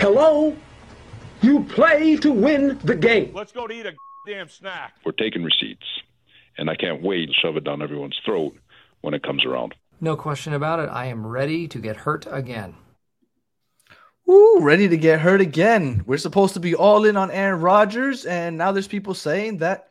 Hello? You play to win the game. Let's go to eat a damn snack. We're taking receipts, and I can't wait to shove it down everyone's throat when it comes around. No question about it. I am ready to get hurt again. Ooh, ready to get hurt again. We're supposed to be all in on Aaron Rodgers, and now there's people saying that,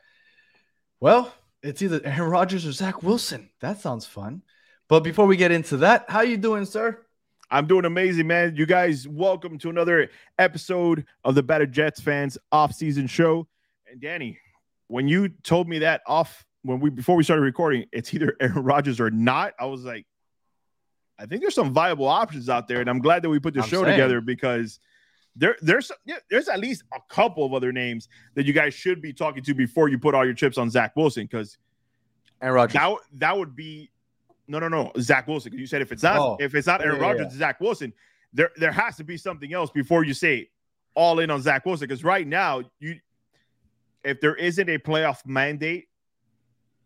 well, it's either Aaron Rodgers or Zach Wilson. That sounds fun. But before we get into that, how you doing, sir? I'm doing amazing, man. You guys, welcome to another episode of the Better Jets fans off-season show. And Danny, when you told me that off when we before we started recording, it's either Aaron Rodgers or not. I was like, I think there's some viable options out there, and I'm glad that we put the show saying. together because there there's yeah, there's at least a couple of other names that you guys should be talking to before you put all your chips on Zach Wilson because Aaron Rodgers. that that would be no no no Zach Wilson. You said if it's not Oh. if it's not Aaron Yeah, Rodgers, yeah. Zach Wilson. There there has to be something else before you say all in on Zach Wilson because right now you if there isn't a playoff mandate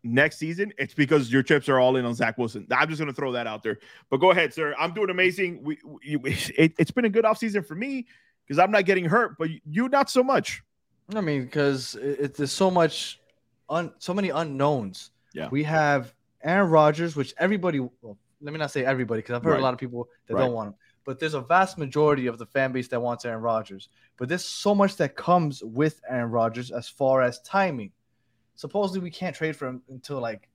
next season, it's because your chips are all in on Zach Wilson. I'm just going to throw that out there. But go ahead, sir. I'm doing amazing. We, we it, it's been a good offseason for me because I'm not getting hurt, but you not so much. I mean, because it, it- there's so much, un, so many unknowns. Yeah. We have Aaron Rodgers, which everybody. Well, let me not say everybody, because I've heard Right. a lot of people that Right. don't want him. But there's a vast majority of the fan base that wants Aaron Rodgers. But there's so much that comes with Aaron Rodgers as far as timing. Supposedly, we can't trade for him until like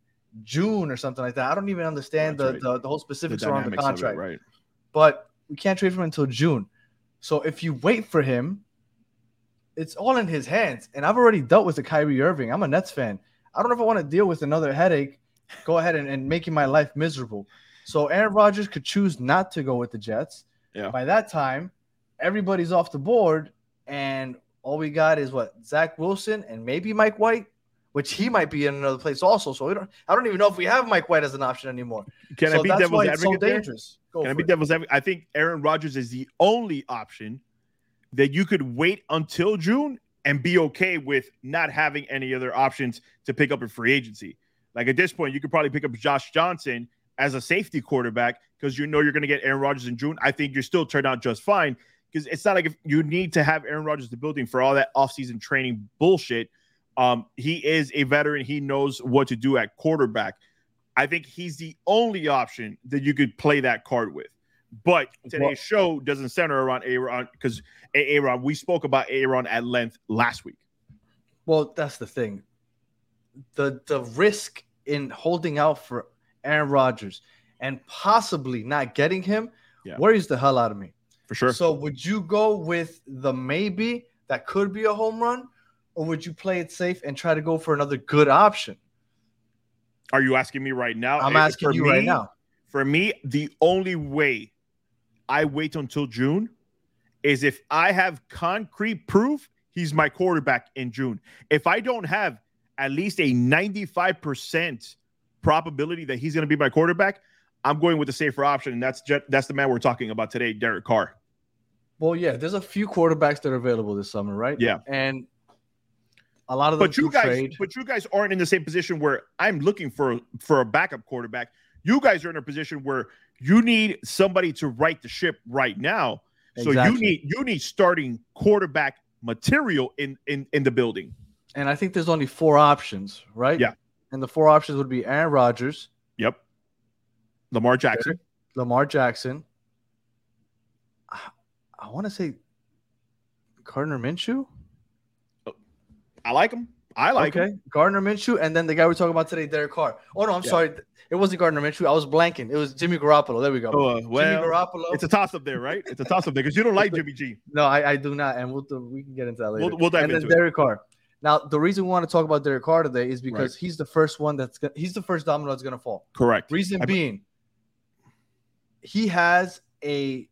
June or something like that. I don't even understand the, right. the the whole specifics around the of it, contract right? but we can't trade for him until June. So if you wait for him, it's all in his hands. And I've already dealt with the Kyrie Irving. I'm a Nets fan. I don't know if I want to deal with another headache. Go ahead and, and making my life miserable. So Aaron Rodgers could choose not to go with the Jets. Yeah. By that time, everybody's off the board, and all we got is what Zach Wilson and maybe Mike White, which he might be in another place also. So we don't. I don't even know if we have Mike White as an option anymore. Can so I be that's devil's it's so dangerous. Go Can I be it. devil's advocate? I think Aaron Rodgers is the only option that you could wait until June and be okay with not having any other options to pick up in free agency. Like at this point, you could probably pick up Josh Johnson as a safety quarterback because you know you're going to get Aaron Rodgers in June. I think you still turn out just fine because it's not like if you need to have Aaron Rodgers in the building for all that offseason training bullshit. Um, he is a veteran. He knows what to do at quarterback. I think he's the only option that you could play that card with. But today's Well- show doesn't center around Aaron because Aaron. We spoke about Aaron at length last week. Well, that's the thing. The the risk in holding out for Aaron Rodgers and possibly not getting him Yeah. worries the hell out of me. For sure. So would you go with the maybe that could be a home run, or would you play it safe and try to go for another good option? Are you asking me right now? I'm Eh, asking for you me- right now. For me, the only way I wait until June is if I have concrete proof he's my quarterback in June. If I don't have at least a 95% probability that he's going to be my quarterback, I'm going with the safer option, and that's just, that's the man we're talking about today, Derek Carr. Well, yeah, there's a few quarterbacks that are available this summer, right? Yeah. and a lot of them But you guys, trade. but you guys aren't in the same position where I'm looking for for a backup quarterback. You guys are in a position where you need somebody to right the ship right now. So you need you need starting quarterback material in in in the building. And I think there's only four options, right? Yeah. And the four options would be Aaron Rodgers, Yep. Lamar Jackson. Lamar Jackson. I, I want to say Gardner Minshew. I like him. I like okay, him. Gardner Minshew, and then the guy we're talking about today, Derek Carr. Oh no, I'm Yeah. sorry, it wasn't Gardner Minshew. I was blanking. It was Jimmy Garoppolo. There we go. Oh, uh, Jimmy Garoppolo. it's a toss up there, right? It's a toss up there because you don't like Jimmy G. no, I, I do not, and we'll we can get into that later. We'll, we'll dive and then it. Derek Carr. Now, the reason we want to talk about Derek Carr today is because he's the first one that's gonna, he's the first domino that's going to fall. Correct. Reason I- being, he has a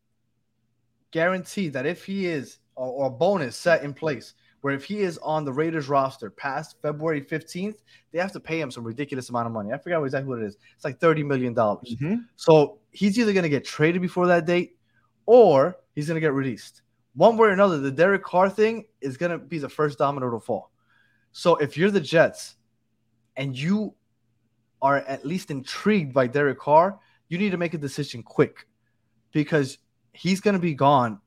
guarantee that if he is or, or a bonus set in place where if he is on the Raiders roster past February 15th, they have to pay him some ridiculous amount of money. I forgot exactly what it is. It's like $30 million. Mhm. So he's either going to get traded before that date or he's going to get released. One way or another, the Derek Carr thing is going to be the first domino to fall. So if you're the Jets and you are at least intrigued by Derek Carr, you need to make a decision quick because he's going to be gone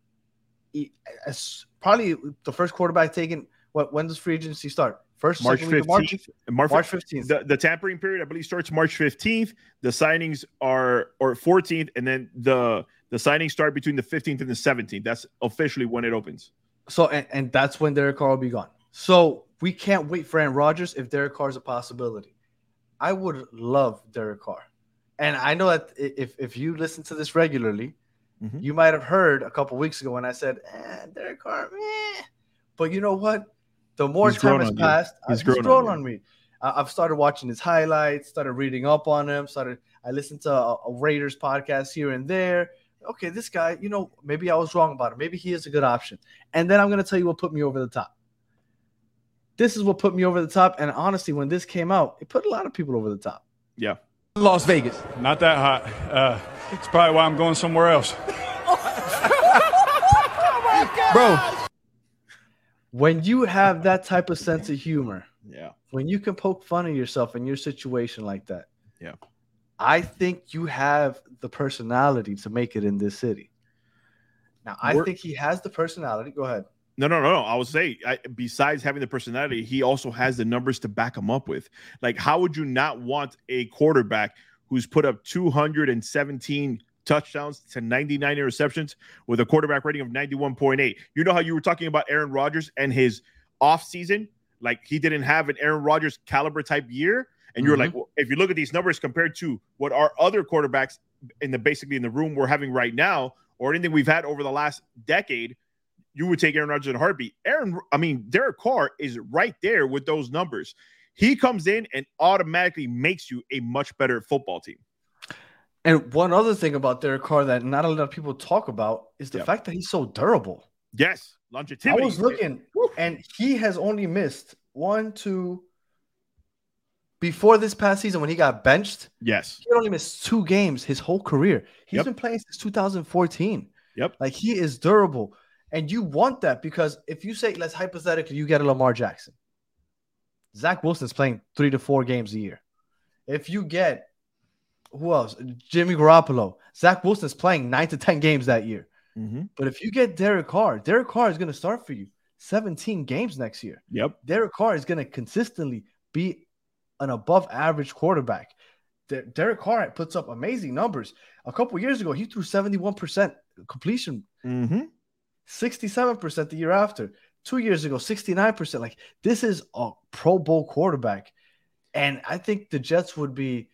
he- as probably the first quarterback taken. What when does free agency start? First, March of March, 15th. March, March fifteenth. the, the tampering period, I believe, starts March 15th. The signings are or 14th, and then the the signings start between the 15th and the 17th. That's officially when it opens. So and, and that's when Derek Carr will be gone. So we can't wait for Aaron Rodgers if Derek Carr is a possibility. I would love Derek Carr. And I know that if if you listen to this regularly, Mhm. you might have heard a couple weeks ago when I said, eh, Derek Carr, meh. But you know what? The more He's time has you. passed, uh, He's he's, grown grown, on on, me. I've started watching his highlights, started reading up on him, started I listened to a, a Raiders podcast here and there. Okay, this guy, you know, maybe I was wrong about him. Maybe he is a good option. And then I'm going to tell you what put me over the top. This is what put me over the top. And honestly, when this came out, it put a lot of people over the top. Yeah. Las Vegas. Not that hot. Uh, it's probably why I'm going somewhere else. oh Bro, When you have that type of sense of humor, Yeah. when you can poke fun at yourself in your situation like that, Yeah. I think you have the personality to make it in this city. Now, I We're- think he has the personality. Go ahead. No, no, no, no. I would say, I, besides having the personality, he also has the numbers to back him up with. Like, how would you not want a quarterback who's put up 217 touchdowns to 99 interceptions with a quarterback rating of 91.8? You know how you were talking about Aaron Rodgers and his offseason? Like, he didn't have an Aaron Rodgers caliber type year. And you were like, mm-hmm. well, if you look at these numbers compared to what our other quarterbacks in the basically in the room we're having right now, or anything we've had over the last decade, you would take Aaron Rodgers in a heartbeat. Aaron, I mean, Derek Carr is right there with those numbers. He comes in and automatically makes you a much better football team. And one other thing about Derek Carr that not a lot of people talk about is the Yeah. fact that he's so durable. Yes, longevity. I was looking, and he has only missed one, two. Before this past season, when he got benched, Yes. he only missed two games his whole career. He's Yep. been playing since 2014. Yep. Like he is durable. And you want that because if you say, let's hypothetically, you get a Lamar Jackson, Zach Wilson's playing three to four games a year. If you get who else? Jimmy Garoppolo, Zach Wilson's playing nine to 10 games that year. Mm-hmm. But if you get Derek Carr, Derek Carr is going to start for you 17 games next year. Yep. Derek Carr is going to consistently be an above average quarterback. Der- Derek Carr puts up amazing numbers. A couple years ago, he threw 71% completion, Mm-hmm. 67% the year after. Two years ago, 69%. Like this is a Pro Bowl quarterback. And I think the Jets would be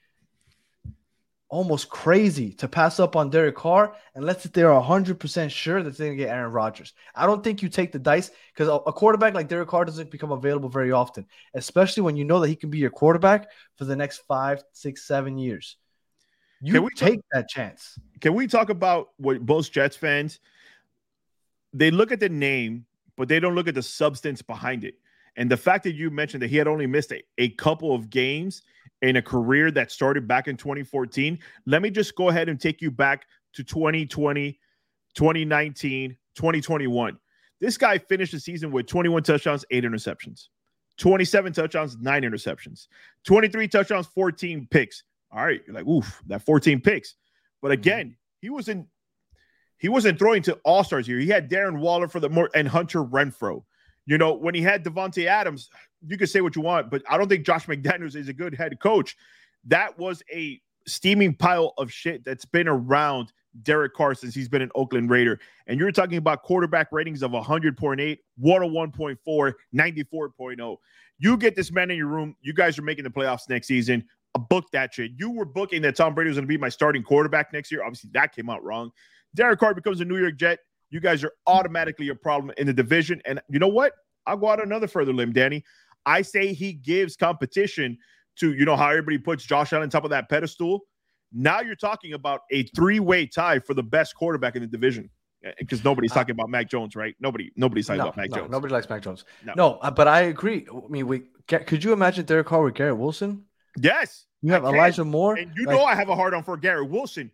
almost crazy to pass up on Derek Carr unless they're 100% sure that they're going to get Aaron Rodgers. I don't think you take the dice because a, quarterback like Derek Carr doesn't become available very often, especially when you know that he can be your quarterback for the next five, six, seven years. You Can we talk- take that chance. Can we talk about what most Jets fans they look at the name, but they don't look at the substance behind it. And the fact that you mentioned that he had only missed a, a couple of games in a career that started back in 2014, let me just go ahead and take you back to 2020, 2019, 2021. This guy finished the season with 21 touchdowns, eight interceptions, 27 touchdowns, nine interceptions, 23 touchdowns, 14 picks. All right, you're like, oof, that 14 picks. But mm-hmm. again, he wasn't he wasn't throwing to all stars here. He had Darren Waller for the more and Hunter Renfrow. You know, when he had Davante Adams, you can say what you want, but I don't think Josh McDaniels is a good head coach. That was a steaming pile of shit that's been around Derek Carr since he's been an Oakland Raider. And you're talking about quarterback ratings of 100.8, 101.4, 94.0. You get this man in your room. You guys are making the playoffs next season. Book that shit. You were booking that Tom Brady was going to be my starting quarterback next year. Obviously, that came out wrong. Derek Carr becomes a New York Jet. You guys are automatically a problem in the division. And you know what? I'll go out another further limb, Danny. I say he gives competition to, you know, how everybody puts Josh Allen on top of that pedestal. Now you're talking about a three-way tie for the best quarterback in the division. Because nobody's talking about Mac Jones, right? Nobody, nobody's talking No, about Mac no, Jones. nobody likes Mac Jones. No. No, uh, but I agree. I mean, we could you imagine Derek Carr with Garrett Wilson? Yes, You have Elijah Moore. And you Like, know I have a hard on for Garrett Wilson.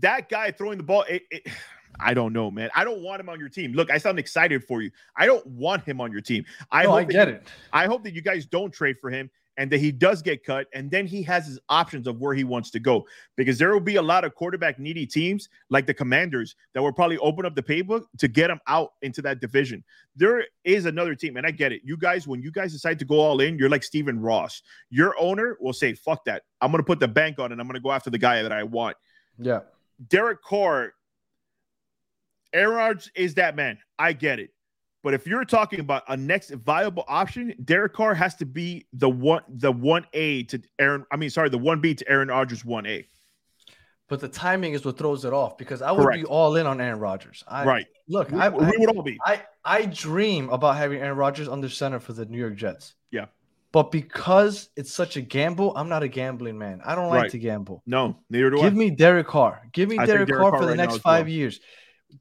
That guy throwing the ball, it, it, I don't know, man. I don't want him on your team. Look, I sound excited for you. I don't want him on your team. I no, hope I that get you- it. I hope that you guys don't trade for him and that he does get cut, and then he has his options of where he wants to go. Because there will be a lot of quarterback needy teams like the Commanders that will probably open up the playbook to get him out into that division. There is another team, and I get it. You guys, when you guys decide to go all in, you're like Stephen Ross. Your owner will say, "Fuck that! I'm going to put the bank on, and I'm going to go after the guy that I want." Yeah. Derek Carr, Aaron Rodgers is that man. I get it. But if you're talking about a next viable option, Derek Carr has to be the one, the one A to Aaron. I mean, sorry, the one B to Aaron Rodgers one A. But the timing is what throws it off because I would Correct. be all in on Aaron Rodgers. I, Right. Look, We, I, we would all be. I I dream about having Aaron Rodgers under center for the New York Jets. But because it's such a gamble, I'm not a gambling man. I don't like Right. to gamble. No, neither do Give I. Give me Derek Carr. Give me Derek, Derek Carr Carr for the right now next five well. years.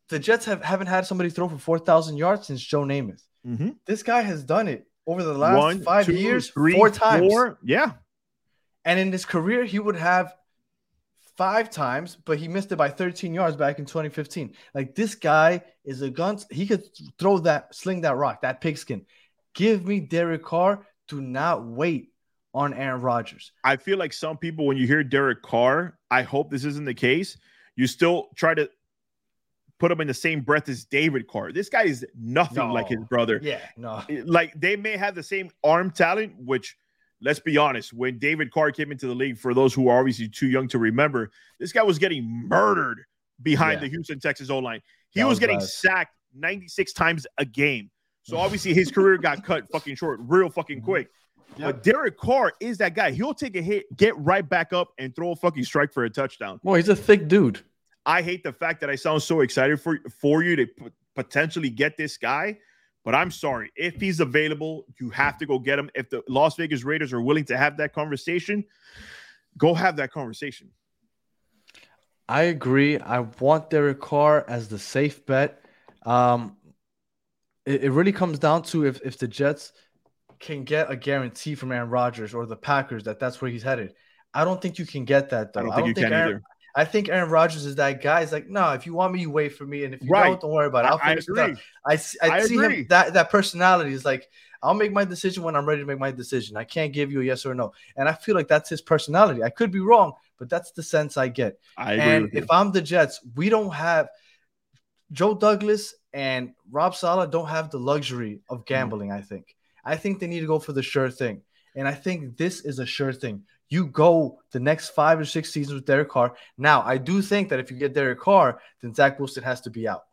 The Jets have haven't had somebody throw for four thousand yards since Joe Namath. Mhm. This guy has done it over the last One, five two, years, three, four times. four. Yeah, And in his career, he would have five times, but he missed it by 13 yards back in 2015. Like this guy is a gun. He could throw that, sling that rock, that pigskin. Give me Derek Carr. Do not wait on Aaron Rodgers. I feel like some people, when you hear Derek Carr, I hope this isn't the case. You still try to put him in the same breath as David Carr. This guy is nothing No. like his brother. Yeah, no. like they may have the same arm talent, which let's be honest, when David Carr came into the league, for those who are obviously too young to remember, this guy was getting murdered behind Yeah. the Houston Texans O line. He was, was getting bad. sacked 96 times a game. So obviously his career got cut fucking short, real fucking quick. But Derek Carr is that guy. He'll take a hit, get right back up, and throw a fucking strike for a touchdown. Well, he's a thick dude. I hate the fact that I sound so excited for for you to p- potentially get this guy, but I'm sorry. If he's available, you have to go get him. If the Las Vegas Raiders are willing to have that conversation, go have that conversation. I agree. I want Derek Carr as the safe bet. Um, it, it really comes down to if, if the Jets can get a guarantee from Aaron Rodgers or the Packers that that's where he's headed. I don't think you can get that though. I don't think you can Aaron, either. I think Aaron Rodgers is that guy. He's like, no, if you want me, you wait for me, and if you Right. don't, don't worry about it. I'll I, I finish it out." I, I I see agree. him that that personality is like I'll make my decision when I'm ready to make my decision. I can't give you a yes or no, and I feel like that's his personality. I could be wrong, but that's the sense I get. I agree. And if I'm the Jets, we don't have Joe Douglas and Rob Saleh don't have the luxury of mm-hmm. gambling. I think. I think they need to go for the sure thing, and I think this is a sure thing. You go the next five or six seasons with Derek Carr. Now, I do think that if you get Derek Carr, then Zach Wilson has to be out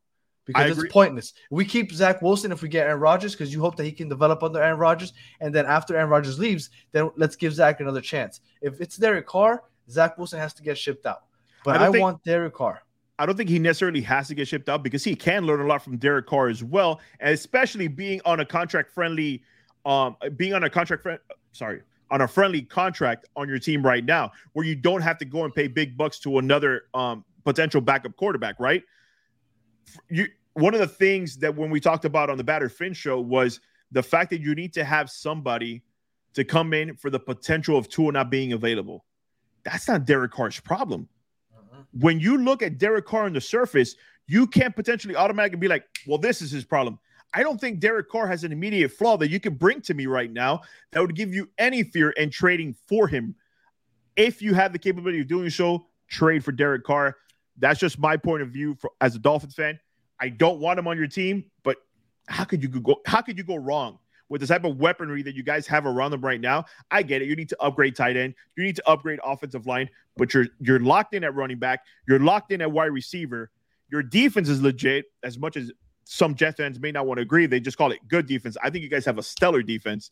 because it's pointless. We keep Zach Wilson if we get Aaron Rodgers because you hope that he can develop under Aaron Rodgers, and then after Aaron Rodgers leaves, then let's give Zach another chance. If it's Derek Carr, Zach Wilson has to get shipped out. But I I, think- want Derek Carr. I don't think he necessarily has to get shipped out because he can learn a lot from Derek Carr as well, especially being on a contract friendly, um, being on a contract friend, sorry, on a friendly contract on your team right now, where you don't have to go and pay big bucks to another um potential backup quarterback, right? You one of the things that when we talked about on the Batter Fin show was the fact that you need to have somebody to come in for the potential of Tua not being available. That's not Derek Carr's problem when you look at Derek Carr on the surface, you can't potentially automatically be like, well, this is his problem. I don't think Derek Carr has an immediate flaw that you could bring to me right now that would give you any fear in trading for him. If you have the capability of doing so, trade for Derek Carr. That's just my point of view for, as a Dolphins fan. I don't want him on your team, but how could you go? How could you go wrong with the type of weaponry that you guys have around them right now? I get it. You need to upgrade tight end. You need to upgrade offensive line, but you're you're locked in at running back. You're locked in at wide receiver. Your defense is legit. As much as some Jet fans may not want to agree, they just call it good defense. I think you guys have a stellar defense.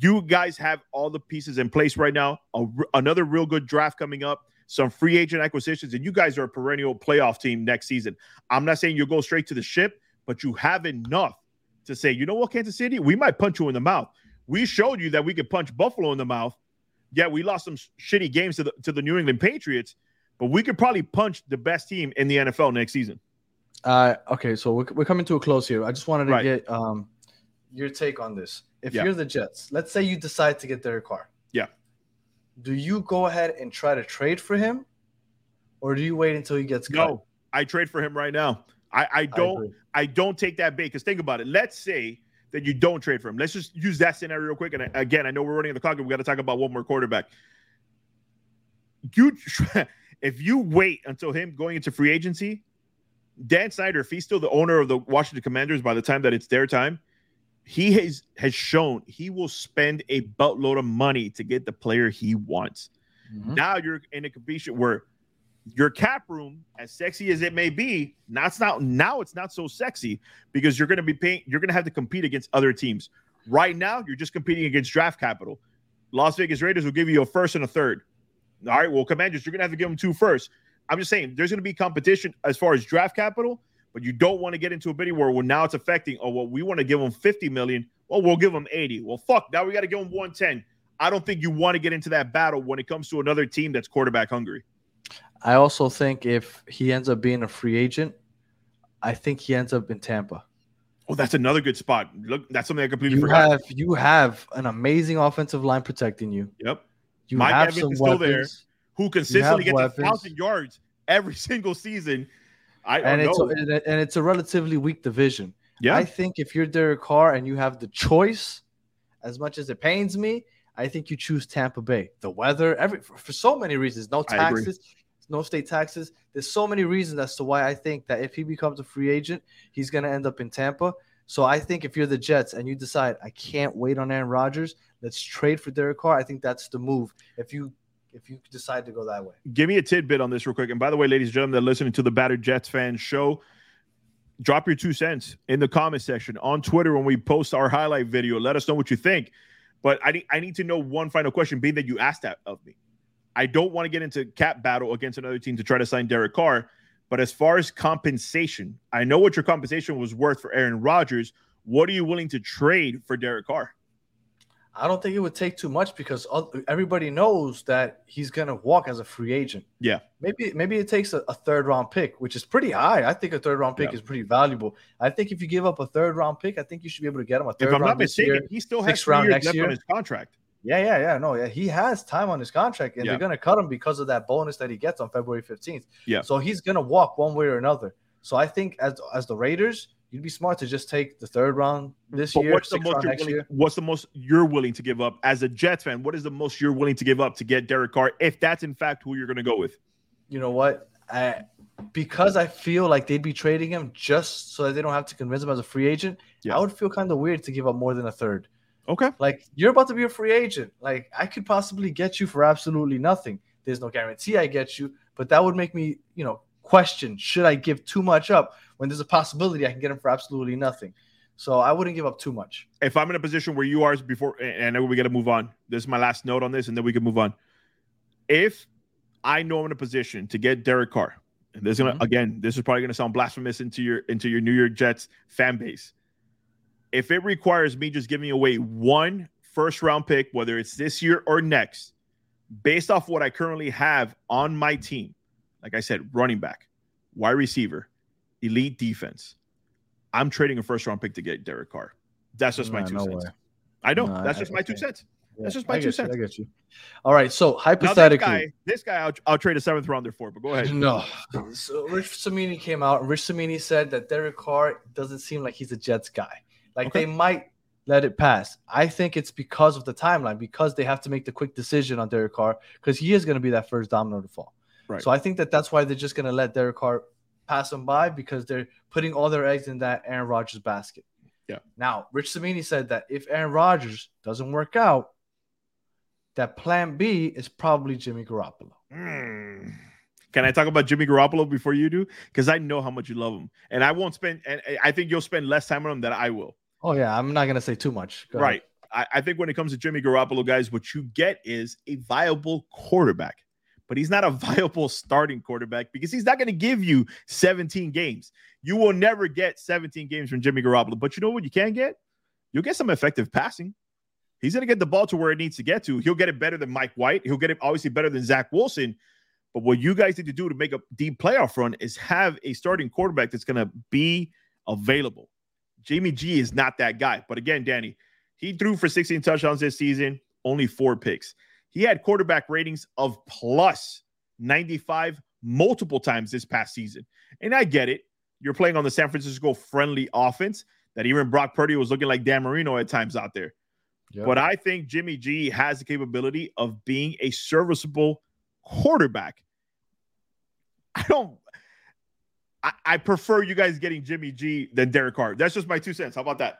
You guys have all the pieces in place right now. A another real good draft coming up. Some free agent acquisitions, and you guys are a perennial playoff team next season. I'm not saying you'll go straight to the ship, but you have enough to say, you know what, Kansas City, we might punch you in the mouth. We showed you that we could punch Buffalo in the mouth. Yeah, we lost some shitty games to the to the New England Patriots, but we could probably punch the best team in the NFL next season. Uh, okay, so we're, we're coming to a close here. I just wanted to Right. get um your take on this. If Yeah. you're the Jets, let's say you decide to get Derek Carr. Yeah. Do you go ahead and try to trade for him, or do you wait until he gets cut? No, I trade for him right now. I, I don't agree. I don't take that bait because think about it. Let's say that you don't trade for him. Let's just use that scenario real quick. And again, I know we're running the clock, and we got to talk about one more quarterback. You, if you wait until him going into free agency, Dan Snyder, if he's still the owner of the Washington Commanders by the time that it's their time, he has has shown he will spend a buttload of money to get the player he wants. Mhm. Now you're in a competition where your cap room, as sexy as it may be, now it's not now it's not so sexy because you're going to be paying. You're going to have to compete against other teams. Right now, you're just competing against draft capital. Las Vegas Raiders will give you a first and a third. All right, well, Commanders, you're going to have to give them two first. I'm just saying there's going to be competition as far as draft capital, but you don't want to get into a bidding war where now it's affecting. Oh, well, we want to give them 50 million. Well, we'll give them 80. Well, fuck, now we got to give them 110. I don't think you want to get into that battle when it comes to another team that's quarterback hungry. I also think if he ends up being a free agent, I think he ends up in Tampa. Oh, that's another good spot. Look, that's something I completely You forgot. have you have an amazing offensive line protecting you. yep. You Mike have Evans some is still weapons, there. Who consistently gets a thousand yards every single season. I oh, and it's know. a, and it's a relatively weak division. yeah. I think if you're Derek Carr and you have the choice, as much as it pains me, I think you choose Tampa Bay. The weather, every for, for so many reasons, no taxes, no state taxes. There's so many reasons as to why I think that if he becomes a free agent, he's going to end up in Tampa. So I think if you're the Jets and you decide I can't wait on Aaron Rodgers, let's trade for Derek Carr. I think that's the move. If you if you decide to go that way. give me a tidbit on this real quick. And by the way, ladies and gentlemen, that are listening to the Battered Jets fan show, drop your two cents in the comment section on Twitter when we post our highlight video. Let us know what you think. But I need I need to know one final question, being that you asked that of me. I don't want to get into cap battle against another team to try to sign Derek Carr. But as far as compensation, I know what your compensation was worth for Aaron Rodgers. What are you willing to trade for Derek Carr? I don't think it would take too much because everybody knows that he's gonna walk as a free agent. Yeah. Maybe maybe it takes a, a third round pick, which is pretty high. I think a third round pick Yeah. is pretty valuable. I think if you give up a third round pick, I think you should be able to get him a third If I'm round not mistaken, year. he still has three round years next left year. on his contract. Yeah, yeah, yeah. No, yeah, he has time on his contract, and Yeah. they're gonna cut him because of that bonus that he gets on February fifteenth. Yeah. So he's gonna walk one way or another. So I think as as the Raiders, you'd be smart to just take the third round this But year, what's the most round you're next willing, year. what's the most you're willing to give up as a Jets fan? What is the most you're willing to give up to get Derek Carr if that's in fact who you're going to go with? you know what? I, because I feel like they'd be trading him just so that they don't have to convince him as a free agent. Yeah. I would feel kind of weird to give up more than a third. Okay. Like you're about to be a free agent. Like I could possibly get you for absolutely nothing. There's no guarantee I get you, but that would make me, you know, question should I give too much up when there's a possibility I can get him for absolutely nothing. So I wouldn't give up too much. If I'm in a position where you are before, and I know we got to move on. This is my last note on this, and then we can move on. If I know I'm in a position to get Derek Carr, and this is gonna Mhm. again, this is probably gonna sound blasphemous into your into your New York Jets fan base. If it requires me just giving away one first round pick, whether it's this year or next, based off what I currently have on my team, like I said, running back, wide receiver, elite defense, I'm trading a first round pick to get Derek Carr. That's just my two no cents. way. I know. No, that's I- just my two cents. That's just my two cents. I get you. All right. So Now, this hypothetically, guy, this guy, I'll, I'll trade a seventh rounder for. But go ahead. No. So Rich Cimini came out. Rich Cimini said that Derek Carr doesn't seem like he's a Jets guy. Like Okay. they might let it pass. I think it's because of the timeline, because they have to make the quick decision on Derek Carr, because he is going to be that first domino to fall. Right. So I think that that's why they're just going to let Derek Carr pass him by because they're putting all their eggs in that Aaron Rodgers basket. Yeah. Now, Rich Cimini said that if Aaron Rodgers doesn't work out, that plan B is probably Jimmy Garoppolo. Hmm. Can I talk about Jimmy Garoppolo before you do? Because I know how much you love him, and I won't spend. And I think you'll spend less time on him than I will. Oh yeah, I'm not gonna say too much. Go. Right. I, I think when it comes to Jimmy Garoppolo, guys, what you get is a viable quarterback, but he's not a viable starting quarterback because he's not going to give you 17 games. You will never get 17 games from Jimmy Garoppolo. But you know what you can get? You'll get some effective passing. He's going to get the ball to where it needs to get to. He'll get it better than Mike White. He'll get it obviously better than Zach Wilson. But what you guys need to do to make a deep playoff run is have a starting quarterback that's going to be available. Jamie G is not that guy. But again, Danny, he threw for 16 touchdowns this season, only four picks. He had quarterback ratings of plus 95 multiple times this past season. And I get it. You're playing on the San Francisco friendly offense. that even Brock Purdy was looking like Dan Marino at times out there. Yep. But I think Jimmy G has the capability of being a serviceable quarterback. I don't. I, I prefer you guys getting Jimmy G than Derek Carr. That's just my two cents. How about that?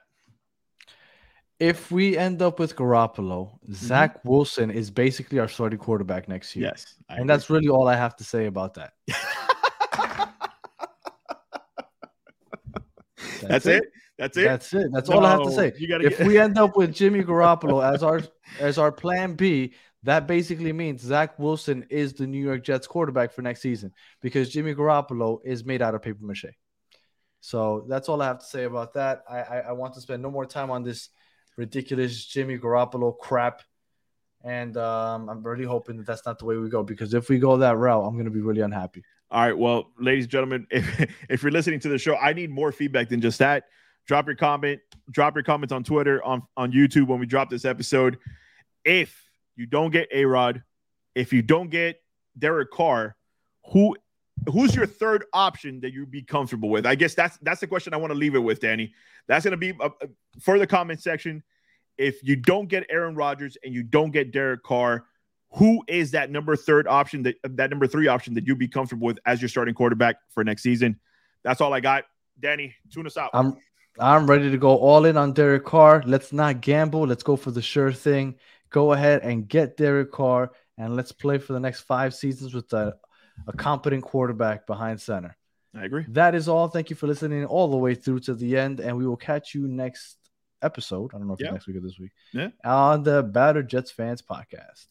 if we end up with Garoppolo, mm-hmm. Zach Wilson is basically our starting quarterback next year. Yes, I and agree. that's really all I have to say about that. that's it. That's it. That's it. That's all I have to say. If get, we end up with Jimmy Garoppolo as our as our plan B, that basically means Zach Wilson is the New York Jets quarterback for next season because Jimmy Garoppolo is made out of paper mache. So that's all I have to say about that. I I, I want to spend no more time on this ridiculous Jimmy Garoppolo crap. And um, I'm really hoping that that's not the way we go because if we go that route, I'm going to be really unhappy. All right. Well, ladies and gentlemen, if, if you're listening to the show, I need more feedback than just that. Drop your comment, drop your comments on Twitter, on, on YouTube when we drop this episode. If you don't get A Rod, if you don't get Derek Carr, who who's your third option that you'd be comfortable with? I guess that's that's the question I want to leave it with, Danny. That's gonna be uh, uh, a, a further comment section. If you don't get Aaron Rodgers and you don't get Derek Carr, who is that number third option that that number three option that you'd be comfortable with as your starting quarterback for next season? That's all I got. Danny, tune us out. I'm I'm ready to go all in on Derek Carr. Let's not gamble. Let's go for the sure thing. Go ahead and get Derek Carr, and let's play for the next five seasons with a, a competent quarterback behind center. I agree. That is all. Thank you for listening all the way through to the end, and we will catch you next episode. I don't know if Yeah. next week or this week. Yeah. On the Battered Jets Fans podcast.